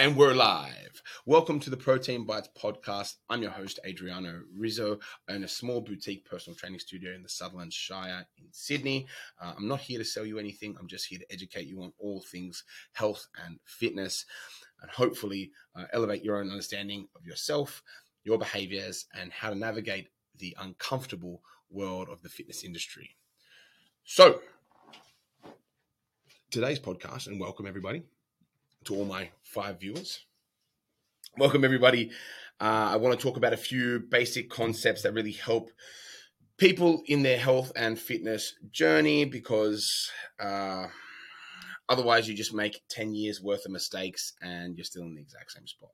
And we're live. Welcome to the Protein Bites podcast. I'm your host, Adriano Rizzo. I own a small boutique personal training studio in the Sutherland Shire in Sydney. Uh, I'm not here to sell you anything, I'm just here to educate you on all things health and fitness and hopefully uh, elevate your own understanding of yourself, your behaviors, and how to navigate the uncomfortable world of the fitness industry. So, today's podcast, and welcome everybody to all my five viewers. Welcome, everybody. Uh, I want to talk about a few basic concepts that really help people in their health and fitness journey because uh, otherwise, you just make 10 years worth of mistakes and you're still in the exact same spot.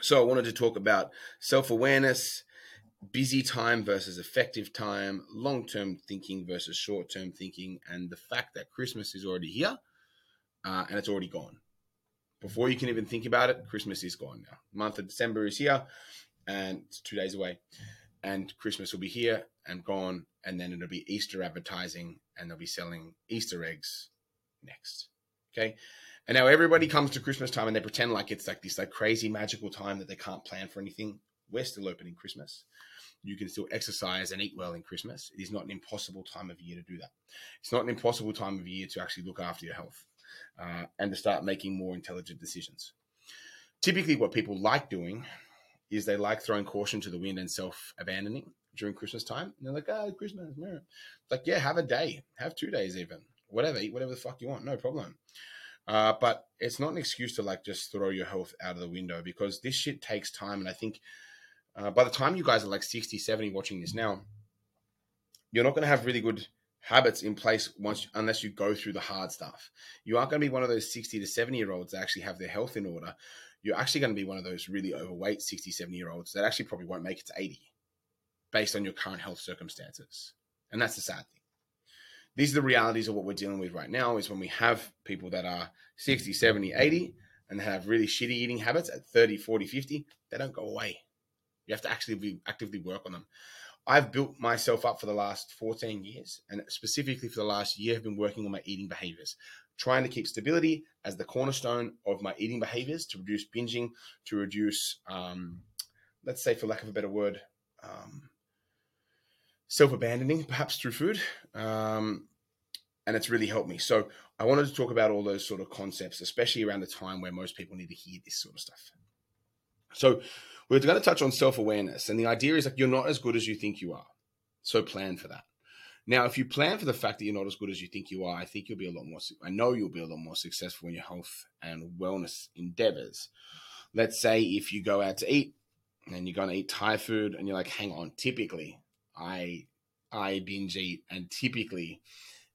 So, I wanted to talk about self awareness, busy time versus effective time, long term thinking versus short term thinking, and the fact that Christmas is already here uh, and it's already gone. Before you can even think about it, Christmas is gone now. Month of December is here, and it's two days away, and Christmas will be here and gone, and then it'll be Easter advertising, and they'll be selling Easter eggs next. Okay, and now everybody comes to Christmas time and they pretend like it's like this like crazy magical time that they can't plan for anything. We're still open in Christmas. You can still exercise and eat well in Christmas. It is not an impossible time of year to do that. It's not an impossible time of year to actually look after your health uh, and to start making more intelligent decisions. Typically, what people like doing is they like throwing caution to the wind and self abandoning during Christmas time. And they're like, oh, Christmas. Yeah. It's like, yeah, have a day, have two days even, whatever, eat whatever the fuck you want, no problem. Uh, but it's not an excuse to like just throw your health out of the window because this shit takes time. And I think uh, by the time you guys are like 60, 70 watching this now, you're not going to have really good habits in place once unless you go through the hard stuff. You aren't going to be one of those 60 to 70 year olds that actually have their health in order. You're actually going to be one of those really overweight 60, 70 year olds that actually probably won't make it to 80 based on your current health circumstances. And that's the sad thing. These are the realities of what we're dealing with right now is when we have people that are 60, 70, 80 and have really shitty eating habits at 30, 40, 50, they don't go away. You have to actually be, actively work on them. I've built myself up for the last 14 years, and specifically for the last year, have been working on my eating behaviors, trying to keep stability as the cornerstone of my eating behaviors to reduce binging, to reduce, um, let's say, for lack of a better word, um, self abandoning, perhaps through food. Um, and it's really helped me. So I wanted to talk about all those sort of concepts, especially around the time where most people need to hear this sort of stuff. So we're going to touch on self awareness. And the idea is like you're not as good as you think you are. So plan for that. Now, if you plan for the fact that you're not as good as you think you are, I think you'll be a lot more, I know you'll be a lot more successful in your health and wellness endeavors. Let's say if you go out to eat and you're going to eat Thai food and you're like, hang on, typically I, I binge eat and typically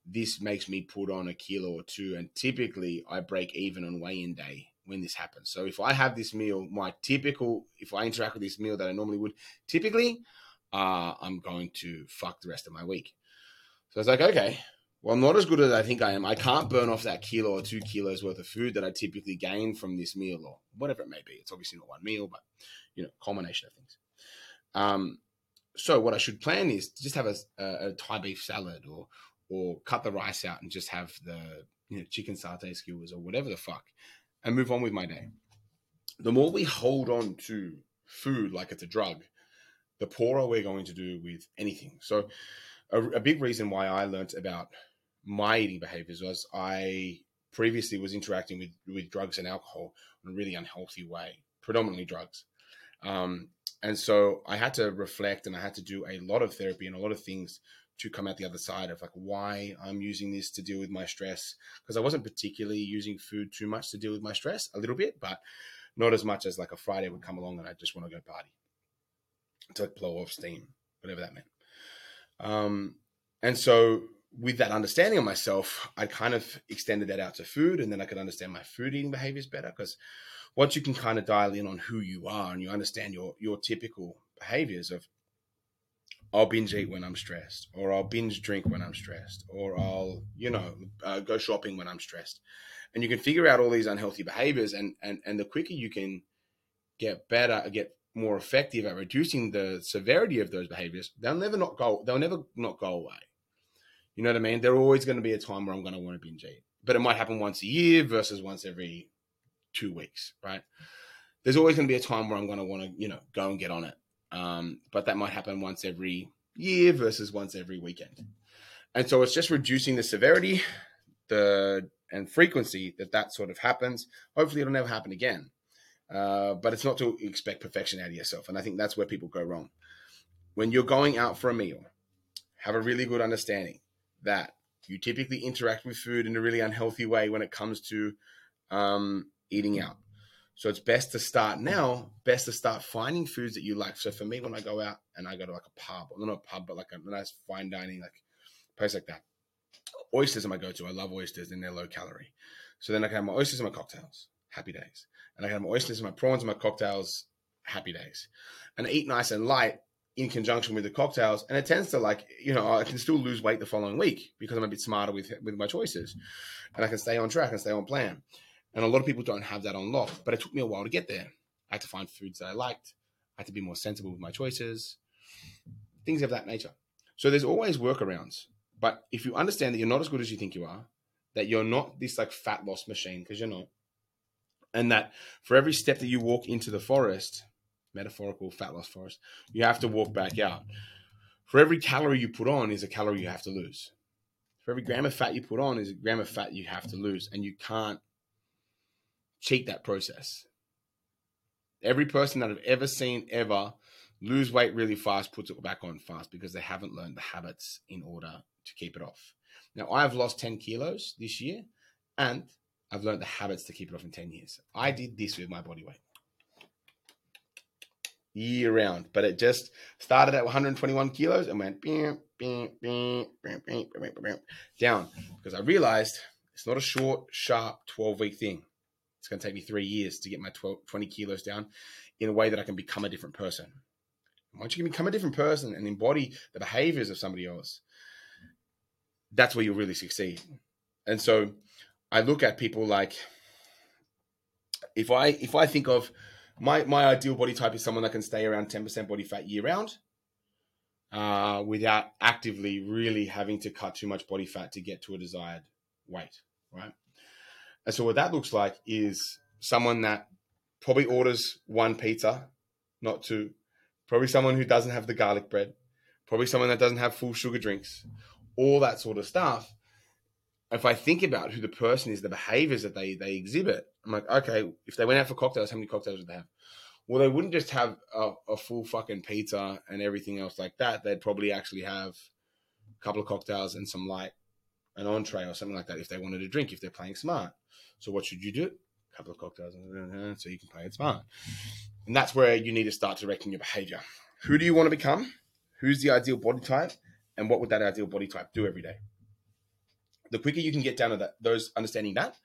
this makes me put on a kilo or two. And typically I break even on weigh in day when this happens. So if I have this meal, my typical, if I interact with this meal that I normally would, typically, uh, I'm going to fuck the rest of my week. So it's like, okay, well, I'm not as good as I think I am. I can't burn off that kilo or two kilos worth of food that I typically gain from this meal or whatever it may be. It's obviously not one meal, but you know, combination of things. Um, so what I should plan is just have a, a Thai beef salad or or cut the rice out and just have the you know, chicken satay skewers or whatever the fuck and move on with my day. The more we hold on to food like it's a drug, the poorer we're going to do with anything. So, a, a big reason why I learned about my eating behaviors was I previously was interacting with, with drugs and alcohol in a really unhealthy way, predominantly drugs. Um, and so I had to reflect and I had to do a lot of therapy and a lot of things to come out the other side of like why I'm using this to deal with my stress. Because I wasn't particularly using food too much to deal with my stress a little bit but not as much as like a Friday would come along and I just want to go party. To like blow off steam whatever that meant. Um and so with that understanding of myself I kind of extended that out to food and then I could understand my food eating behaviors better because once you can kind of dial in on who you are and you understand your your typical behaviors of I'll binge eat when I'm stressed, or I'll binge drink when I'm stressed, or I'll, you know, uh, go shopping when I'm stressed. And you can figure out all these unhealthy behaviors, and and and the quicker you can get better, get more effective at reducing the severity of those behaviors, they'll never not go. They'll never not go away. You know what I mean? There's always going to be a time where I'm going to want to binge eat, but it might happen once a year versus once every two weeks, right? There's always going to be a time where I'm going to want to, you know, go and get on it. Um, but that might happen once every year versus once every weekend. And so it's just reducing the severity, the and frequency that that sort of happens. Hopefully, it'll never happen again. Uh, but it's not to expect perfection out of yourself. And I think that's where people go wrong. When you're going out for a meal, have a really good understanding that you typically interact with food in a really unhealthy way when it comes to um, eating out. So it's best to start hmm. now, best to start finding foods that you like. So for me, when I go out and I go to like a pub, not a pub, but like a nice fine dining, like place like that, oysters are my go-to. I love oysters and they're low calorie. So then I can have my oysters and my cocktails, happy days. And I can have my oysters and my prawns and my cocktails, happy days. And I eat nice and light in conjunction with the cocktails. And it tends to like, you know, I can still lose weight the following week because I'm a bit smarter with with my choices. And I can stay on track and stay on plan. And a lot of people don't have that on lock, but it took me a while to get there. I had to find foods that I liked. I had to be more sensible with my choices, things of that nature. So there's always workarounds. But if you understand that you're not as good as you think you are, that you're not this like fat loss machine, because you're not, and that for every step that you walk into the forest, metaphorical fat loss forest, you have to walk back out. For every calorie you put on is a calorie you have to lose. For every gram of fat you put on is a gram of fat you have to lose, and you can't cheat that process. Every person that I've ever seen ever lose weight really fast puts it back on fast because they haven't learned the habits in order to keep it off. Now, I've lost 10 kilos this year and I've learned the habits to keep it off in 10 years. I did this with my body weight year round, but it just started at 121 kilos and went down because I realized it's not a short, sharp 12 week thing. It's going to take me three years to get my 12, 20 kilos down in a way that I can become a different person. Once you can become a different person and embody the behaviors of somebody else, that's where you'll really succeed. And so I look at people like if I if I think of my my ideal body type is someone that can stay around 10% body fat year round uh, without actively really having to cut too much body fat to get to a desired weight, right? And so what that looks like is someone that probably orders one pizza, not two. Probably someone who doesn't have the garlic bread. Probably someone that doesn't have full sugar drinks. All that sort of stuff. If I think about who the person is, the behaviors that they they exhibit, I'm like, okay, if they went out for cocktails, how many cocktails would they have? Well, they wouldn't just have a, a full fucking pizza and everything else like that. They'd probably actually have a couple of cocktails and some light, an entree or something like that if they wanted to drink, if they're playing smart. So what should you do? A couple of cocktails so you can play it smart. And that's where you need to start directing your behavior. Who do you want to become? Who's the ideal body type? And what would that ideal body type do every day? The quicker you can get down to that, those understanding that,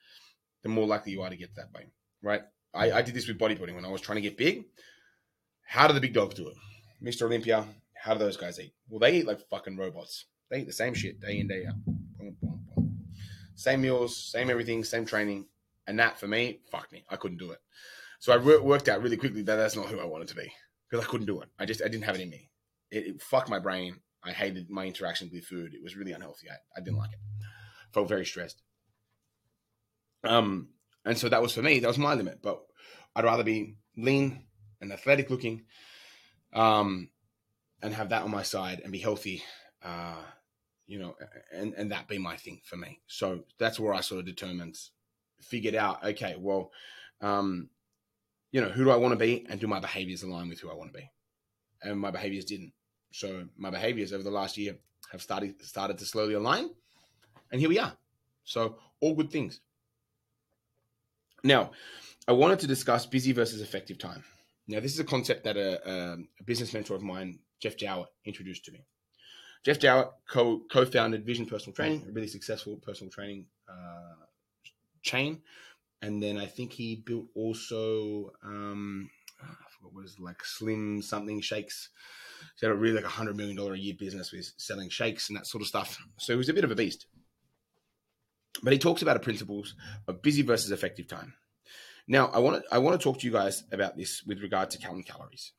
the more likely you are to get that way, right? I, I did this with bodybuilding when I was trying to get big. How do the big dogs do it? Mr. Olympia, how do those guys eat? Well, they eat like fucking robots. They eat the same shit day in, day out. Same meals, same everything, same training. And that for me, fuck me. I couldn't do it. So I re- worked out really quickly that that's not who I wanted to be because I couldn't do it. I just, I didn't have it in me. It, it fucked my brain. I hated my interactions with food. It was really unhealthy. I, I didn't like it. Felt very stressed. Um, and so that was for me, that was my limit. But I'd rather be lean and athletic looking, um, and have that on my side and be healthy, uh, you know, and, and that be my thing for me. So that's where I sort of determined, figured out, okay, well, um, you know, who do I want to be and do my behaviors align with who I want to be? And my behaviors didn't. So my behaviors over the last year have started started to slowly align, and here we are. So all good things. Now, I wanted to discuss busy versus effective time. Now, this is a concept that a, a business mentor of mine, Jeff Jowett, introduced to me. Jeff Jowett co founded Vision Personal Training, a really successful personal training uh, chain. And then I think he built also, um, I forgot what it was like Slim something shakes. He had a really like a hundred million dollar a year business with selling shakes and that sort of stuff. So he was a bit of a beast. But he talks about the principles of busy versus effective time. Now, I want to I want to talk to you guys about this with regard to counting calories,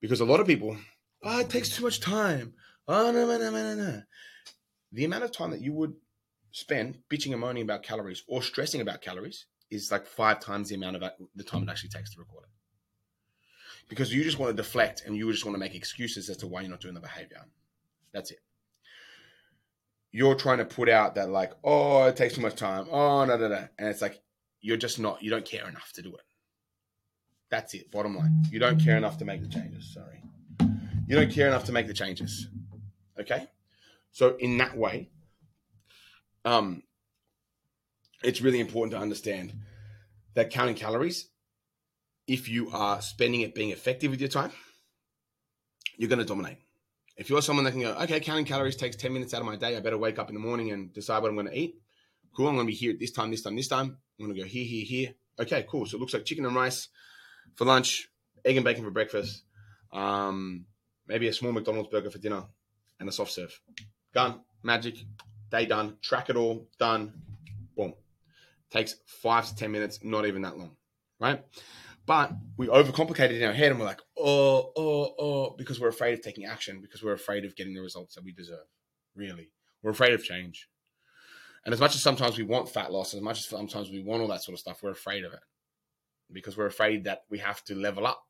because a lot of people, oh, it takes too much time. Oh no, no, no, no, no. The amount of time that you would spend bitching and moaning about calories or stressing about calories is like five times the amount of uh, the time it actually takes to record it. Because you just want to deflect and you just want to make excuses as to why you're not doing the behavior. That's it. You're trying to put out that like, oh, it takes too much time. Oh, no, no, no. And it's like, you're just not, you don't care enough to do it. That's it. Bottom line. You don't care enough to make the changes. Sorry. You don't care enough to make the changes. Okay? So in that way, um, it's really important to understand that counting calories, if you are spending it being effective with your time, you're going to dominate. If you're someone that can go, okay, counting calories takes 10 minutes out of my day, I better wake up in the morning and decide what I'm going to eat. Cool, I'm going to be here at this time, this time, this time. I'm going to go here, here, here. Okay, cool. So it looks like chicken and rice for lunch, egg and bacon for breakfast, um, maybe a small McDonald's burger for dinner, and a soft serve. Done. Magic. Day done. Track it all. Done. Boom. Takes five to 10 minutes, not even that long, right? But we overcomplicate it in our head and we're like, oh, oh, oh, because we're afraid of taking action, because we're afraid of getting the results that we deserve. Really. We're afraid of change. And as much as sometimes we want fat loss, as much as sometimes we want all that sort of stuff, we're afraid of it because we're afraid that we have to level up.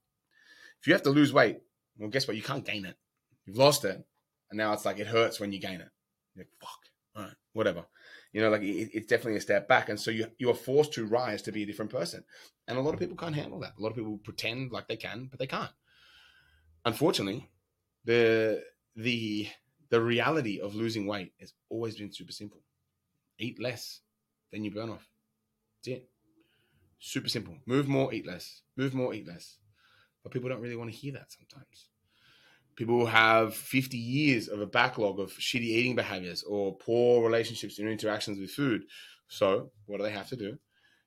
If you have to lose weight, well, guess what? You can't gain it. You've lost it. And now it's like it hurts when you gain it. You're like, fuck, all right, whatever. You know, like it, it's definitely a step back. And so you, you are forced to rise to be a different person. And a lot of mm-hmm. people can't handle that. A lot of people pretend like they can, but they can't. Unfortunately, the, the, the reality of losing weight has always been super simple. Eat less, then you burn off. That's it. Super simple. Move more, eat less. Move more, eat less. But people don't really want to hear that sometimes. People who have 50 years of a backlog of shitty eating behaviors or poor relationships and interactions with food. So, what do they have to do?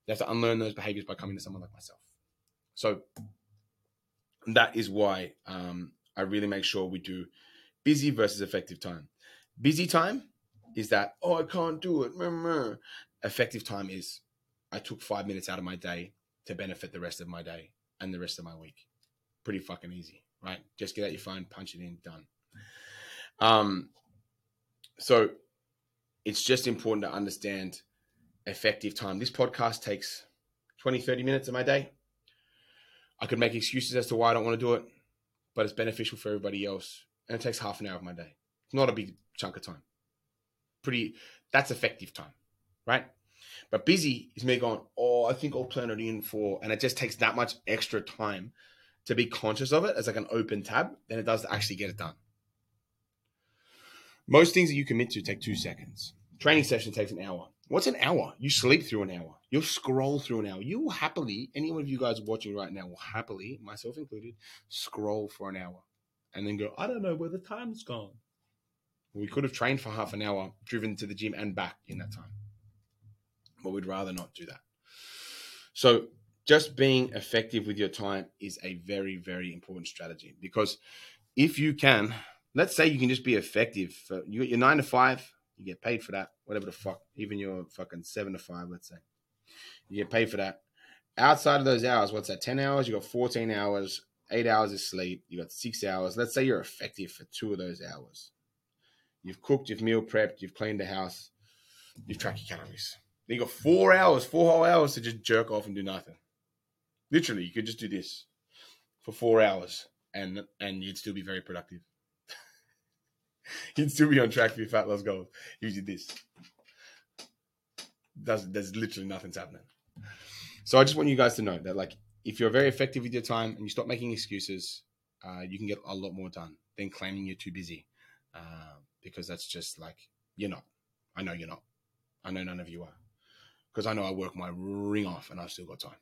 They have to unlearn those behaviors by coming to someone like myself. So, that is why um, I really make sure we do busy versus effective time. Busy time is that, oh, I can't do it. Effective time is I took five minutes out of my day to benefit the rest of my day and the rest of my week. Pretty fucking easy, right? Just get out your phone, punch it in, done. Um, so it's just important to understand effective time. This podcast takes 20, 30 minutes of my day. I could make excuses as to why I don't want to do it, but it's beneficial for everybody else. And it takes half an hour of my day. It's not a big chunk of time. Pretty, that's effective time, right? But busy is me going, oh, I think I'll plan it in for, and it just takes that much extra time to be conscious of it as like an open tab than it does to actually get it done. Most things that you commit to take two seconds. Training session takes an hour. What's an hour? You sleep through an hour. You'll scroll through an hour. You will happily, any one of you guys watching right now will happily, myself included, scroll for an hour and then go, I don't know where the time's gone. We could have trained for half an hour, driven to the gym and back in that time but we'd rather not do that. So just being effective with your time is a very, very important strategy because if you can, let's say you can just be effective. For, you got your nine to five, you get paid for that, whatever the fuck, even your fucking seven to five, let's say, you get paid for that. Outside of those hours, what's that? 10 hours, you got 14 hours, eight hours of sleep, you got six hours. Let's say you're effective for two of those hours. You've cooked, you've meal prepped, you've cleaned the house, you've tracked your calories. Then you got four hours, four whole hours to just jerk off and do nothing. Literally, you could just do this for four hours and and you'd still be very productive. you'd still be on track for your fat loss goals. You did this. There's, there's literally nothing's happening. So I just want you guys to know that like if you're very effective with your time and you stop making excuses, uh, you can get a lot more done than claiming you're too busy. Uh, because that's just like you're not. I know you're not. I know none of you are because I know I work my ring off and I've still got time.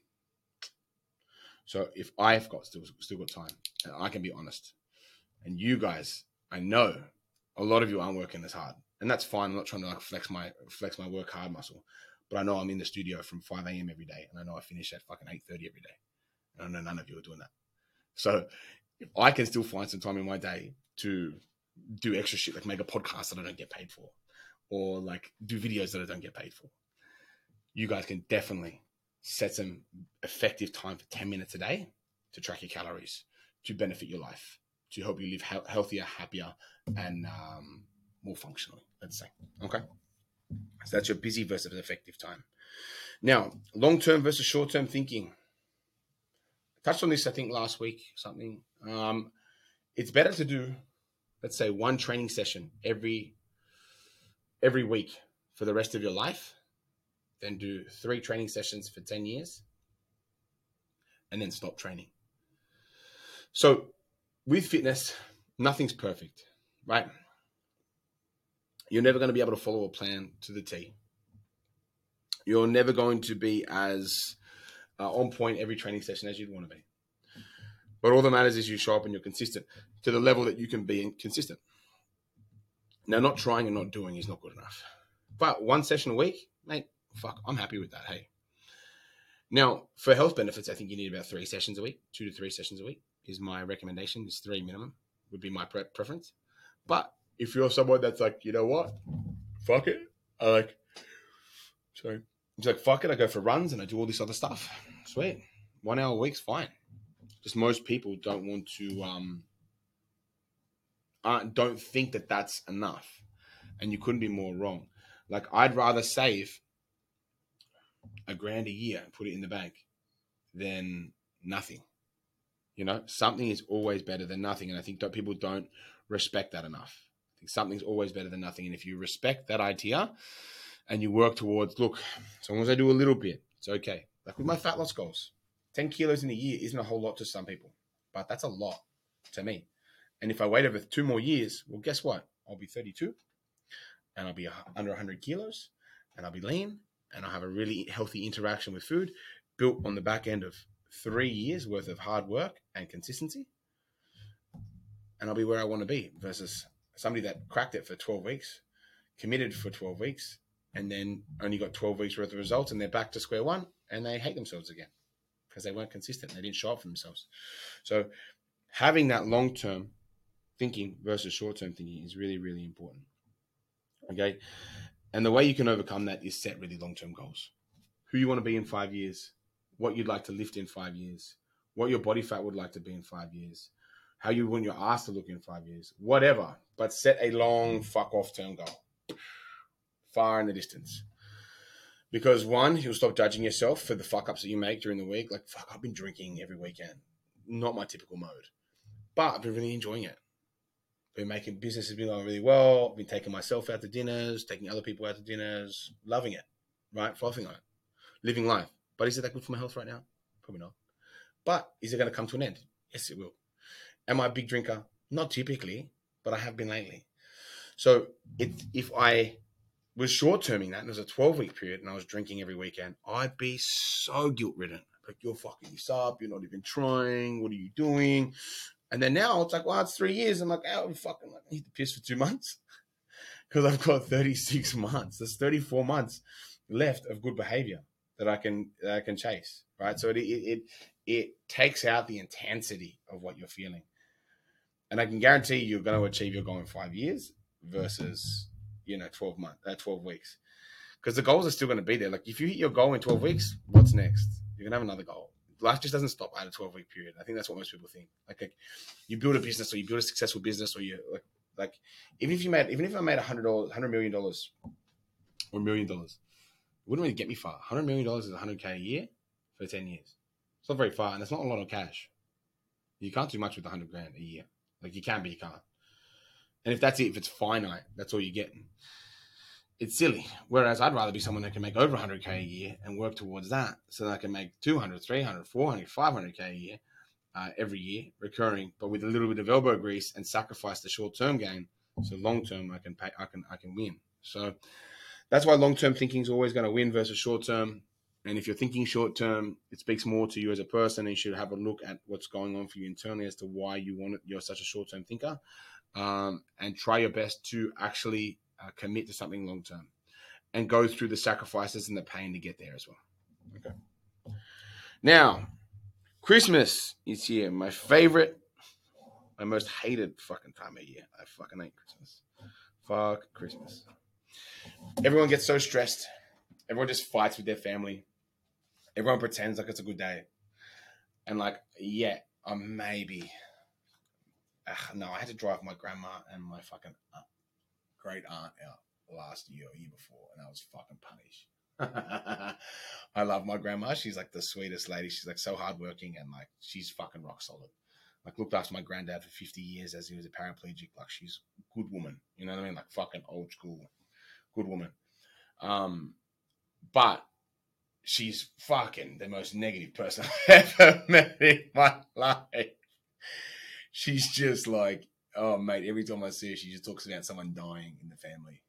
So if I've got still still got time, and I can be honest, and you guys, I know a lot of you aren't working as hard, and that's fine. I'm not trying to like flex my flex my work hard muscle, but I know I'm in the studio from 5 a.m. every day, and I know I finish at fucking 8:30 every day, and I know none of you are doing that. So if I can still find some time in my day to do extra shit, like make a podcast that I don't get paid for, or like do videos that I don't get paid for, you guys can definitely set some effective time for 10 minutes a day to track your calories, to benefit your life, to help you live he- healthier, happier, and um, more functionally, let's say. Okay. So that's your busy versus effective time. Now, long term versus short term thinking. I touched on this, I think, last week, something. Um, it's better to do, let's say, one training session every every week for the rest of your life than do three training sessions for 10 years and then stop training. So, with fitness, nothing's perfect, right? You're never going to be able to follow a plan to the T. You're never going to be as uh, on point every training session as you'd want to be. But all that matters is you show up and you're consistent to the level that you can be consistent. Now, not trying and not doing is not good enough. But one session a week, mate, fuck, I'm happy with that. Hey. Now, for health benefits, I think you need about three sessions a week, two to three sessions a week is my recommendation. Is three minimum would be my pre- preference. But if you're someone that's like, you know what, fuck it, I like, sorry, it's like fuck it, I go for runs and I do all this other stuff. Sweet, one hour a week's fine. Just most people don't want to, um, don't think that that's enough, and you couldn't be more wrong. Like I'd rather save a grand a year and put it in the bank than nothing. You know, something is always better than nothing, and I think people don't respect that enough. I think something's always better than nothing, and if you respect that idea and you work towards, look, as long as I do a little bit, it's okay. Like with my fat loss goals, ten kilos in a year isn't a whole lot to some people, but that's a lot to me. And if I wait over two more years, well, guess what? I'll be 32 and I'll be under 100 kilos and I'll be lean and I'll have a really healthy interaction with food built on the back end of three years worth of hard work and consistency, and I'll be where I want to be versus somebody that cracked it for 12 weeks, committed for 12 weeks, and then only got 12 weeks worth of results, and they're back to square one and they hate themselves again because they weren't consistent. They didn't show up for themselves. So, having that long term thinking versus short term thinking is really, really important. Okay. And the way you can overcome that is set really long term goals. Who you want to be in five years, what you'd like to lift in five years, what your body fat would like to be in five years, how you want your ass to look in five years, whatever. But set a long fuck off term goal, far in the distance. Because one, you'll stop judging yourself for the fuck ups that you make during the week. Like, fuck, I've been drinking every weekend. Not my typical mode. But I've been really enjoying it. Been making business has been going really well. Been taking myself out to dinners, taking other people out to dinners, loving it, right? Fluffing on it, living life. But is it that good for my health right now? Probably not. But is it going to come to an end? Yes, it will. Am I a big drinker? Not typically, but I have been lately. So it, if I was short terming that and it was a 12 week period and I was drinking every weekend, I'd be so guilt ridden. Like, you're fucking this up. You're not even trying. What are you doing? And then now it's like, well, it's three years. I'm like, oh, I'm fucking like, I need to piss for two months because I've got 36 months. There's 34 months left of good behavior that I can that I can chase, right? So it it it takes out the intensity of what you're feeling, and I can guarantee you're going to achieve your goal in five years versus you know 12 months, uh, 12 weeks, because the goals are still going to be there. Like if you hit your goal in 12 weeks, what's next? You're gonna have another goal. Life just doesn't stop at a 12 week period. I think that's what most people think. Like, like you build a business or you build a successful business or you like like even if you made even if I made a hundred dollars, hundred million dollars, or a million dollars wouldn't really get me far. $100 million is 100K a year for 10 years. It's not very far, and it's not a lot of cash. You can't do much with 100 grand a year. Like, you can, but you can't. And if that's it, if it's finite, that's all you're getting. It's silly. Whereas I'd rather be someone that can make over 100K a year and work towards that so that I can make 200, 300, 400, 500K a year uh, every year, recurring, but with a little bit of elbow grease and sacrifice the short term gain. So long term, I can pay, I can, I can win. So that's why long term thinking is always going to win versus short term. And if you're thinking short term, it speaks more to you as a person, and you should have a look at what's going on for you internally as to why you want it. You're such a short term thinker, um, and try your best to actually uh, commit to something long term, and go through the sacrifices and the pain to get there as well. Okay. Now, Christmas is here. My favorite, my most hated fucking time of year. I fucking hate Christmas. Fuck Christmas everyone gets so stressed. Everyone just fights with their family. Everyone pretends like it's a good day. And like, yeah, uh, maybe. Ugh, no, I had to drive my grandma and my fucking great aunt out last year or year before, and I was fucking punished. I love my grandma. She's like the sweetest lady. She's like so hardworking and like she's fucking rock solid. Like looked after my granddad for 50 years as he was a paraplegic. Like she's a good woman. You know what I mean? Like fucking old school, good woman. Um, but she's fucking the most negative person I've ever met in my life. She's just like, oh mate, every time I see her, she just talks about someone dying in the family.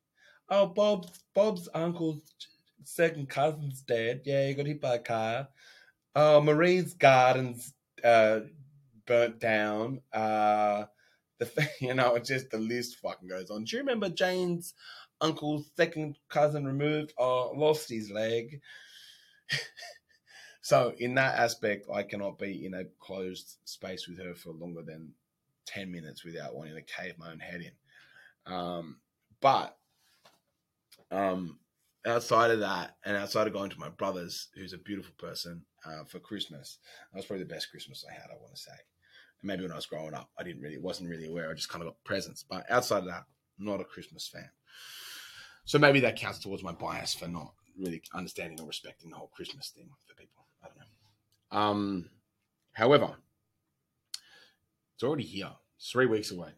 Oh, Bob's Bob's uncle's second cousin's dead. Yeah, he got hit by a car. Oh, Marie's gardens uh, burnt down. Uh, the you know, it's just the list fucking goes on. Do you remember Jane's uncle's second cousin removed or lost his leg? so in that aspect, I cannot be in a closed space with her for longer than ten minutes without wanting to cave my own head in. Um, but um, outside of that, and outside of going to my brother's, who's a beautiful person, uh, for Christmas, that was probably the best Christmas I had. I want to say, and maybe when I was growing up, I didn't really wasn't really aware. I just kind of got presents. But outside of that, I'm not a Christmas fan. So maybe that counts towards my bias for not really understanding or respecting the whole Christmas thing for people. I don't know. Um, however, it's already here. Three weeks away.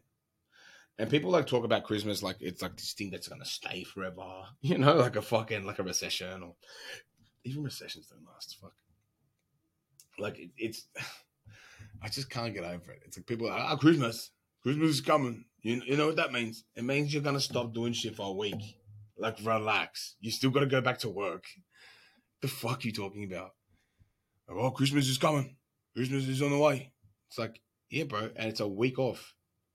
And people like talk about Christmas like it's like this thing that's gonna stay forever, you know, like a fucking like a recession or even recessions don't last. Fuck, like it, it's. I just can't get over it. It's like people like, ah, Christmas, Christmas is coming. You, you know what that means? It means you're gonna stop doing shit for a week. Like relax. You still gotta go back to work. The fuck you talking about? Oh, Christmas is coming. Christmas is on the way. It's like, yeah, bro, and it's a week off.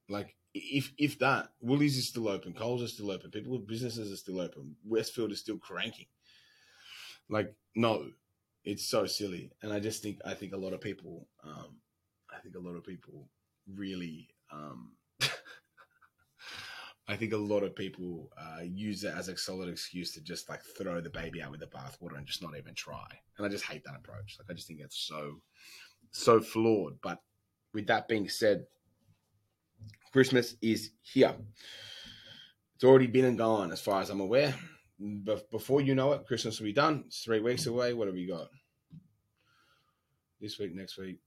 Like if if that, Woolies is still open, Coles is still open, people businesses are still open, Westfield is still cranking. Like, no, it's so silly. And I just think I think a lot of people um I think a lot of people really um I think a lot of people uh, use it as a solid excuse to just like throw the baby out with the bathwater and just not even try. And I just hate that approach. Like I just think it's so so flawed. But with that being said, Christmas is here. It's already been and gone, as far as I'm aware. But before you know it, Christmas will be done. It's three weeks away. What have we got? This week, next week.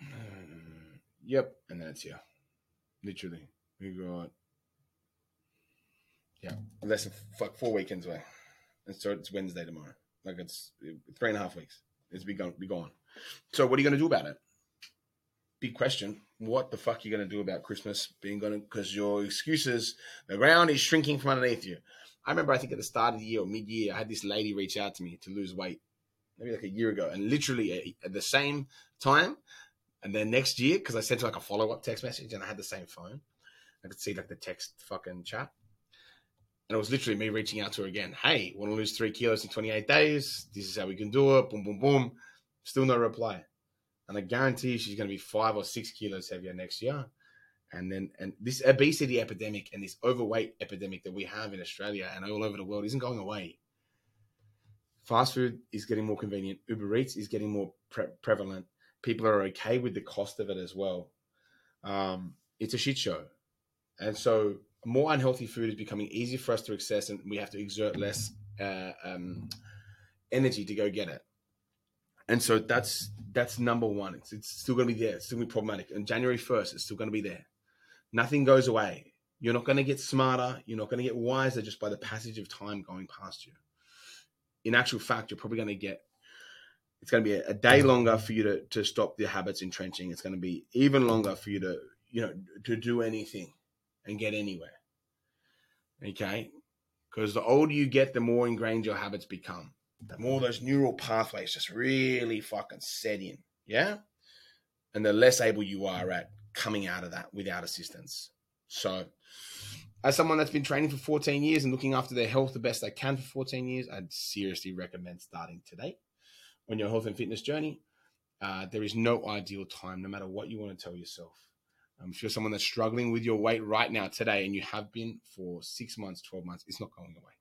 Yep, and then it's here. Literally, we got yeah, less than fuck four weekends away. And so it's Wednesday tomorrow. Like it's three and a half weeks. It's be gone. Be gone. So what are you to do about it? Big question. What the fuck are you going to do about Christmas being gone? Because your excuses, the ground is shrinking from underneath you. I remember, I think at the start of the year or mid year, I had this lady reach out to me to lose weight, maybe like a year ago. And literally at the same time, and then next year, because I sent her like a follow up text message and I had the same phone, I could see like the text fucking chat. And it was literally me reaching out to her again. Hey, want to lose three kilos in 28 days? This is how we can do it. Boom, boom, boom. Still no reply and I guarantee she's going to be five or six kilos heavier next year. And then, and this obesity epidemic and this overweight epidemic that we have in Australia and all over the world isn't going away. Fast food is getting more convenient. Uber Eats is getting more pre- prevalent. People are okay with the cost of it as well. Um, it's a shit show. And so, more unhealthy food is becoming easier for us to access, and we have to exert less uh, um, energy to go get it. And so that's that's number one. It's, it's still going to be there. It's still going to be problematic. And January 1st, it's still going to be there. Nothing goes away. You're not going to get smarter. You're not going to get wiser just by the passage of time going past you. In actual fact, you're probably going to get, it's going to be a, a day longer for you to, to stop your habits entrenching. It's going to be even longer for you to, you know, to do anything and get anywhere. Okay? Because the older you get, the more ingrained your habits become the more those neural pathways just really fucking set in, yeah? And the less able you are at coming out of that without assistance. So, as someone that's been training for 14 years and looking after their health the best they can for 14 years, I'd seriously recommend starting today on your health and fitness journey. Uh, there is no ideal time, no matter what you want to tell yourself. Um, if you're someone that's struggling with your weight right now, today, and you have been for six months, 12 months, it's not going away.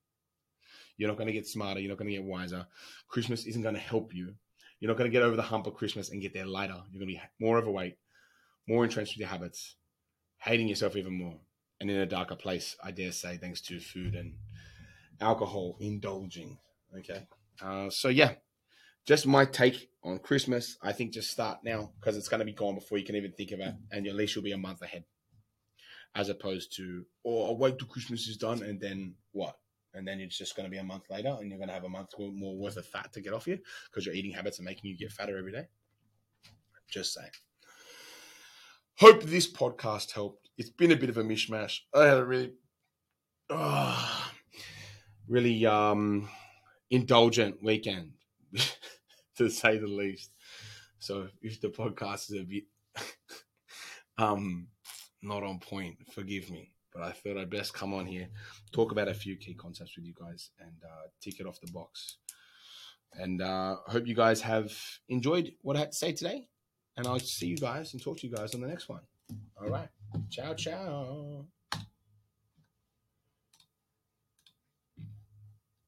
You're not going to get smarter. You're not going to get wiser. Christmas isn't going to help you. You're not going to get over the hump of Christmas and get there later. You're going to be more overweight, more entrenched with your habits, hating yourself even more. and in a darker place, I dare say, thanks to food and alcohol indulging. Okay. Uh, so, yeah, just my take on Christmas. I think just start now because it's going to be gone before you can even think of it. And at least you'll be a month ahead as opposed to, or oh, I'll wait till Christmas is done and then what? And then it's just going to be a month later and you're going to have a month more worth of fat to get off you because your eating habits are making you get fatter every day. Just saying. Hope this podcast helped. It's been a bit of a mishmash. I had a really, oh, really um, indulgent weekend, to say the least. So if the podcast is a bit um, not on point, forgive me. But I thought I'd best come on here, talk about a few key concepts with you guys, and uh, tick it off the box. And uh, hope you guys have enjoyed what I had to say today. And I'll see you guys and talk to you guys on the next one. All right. Ciao, ciao.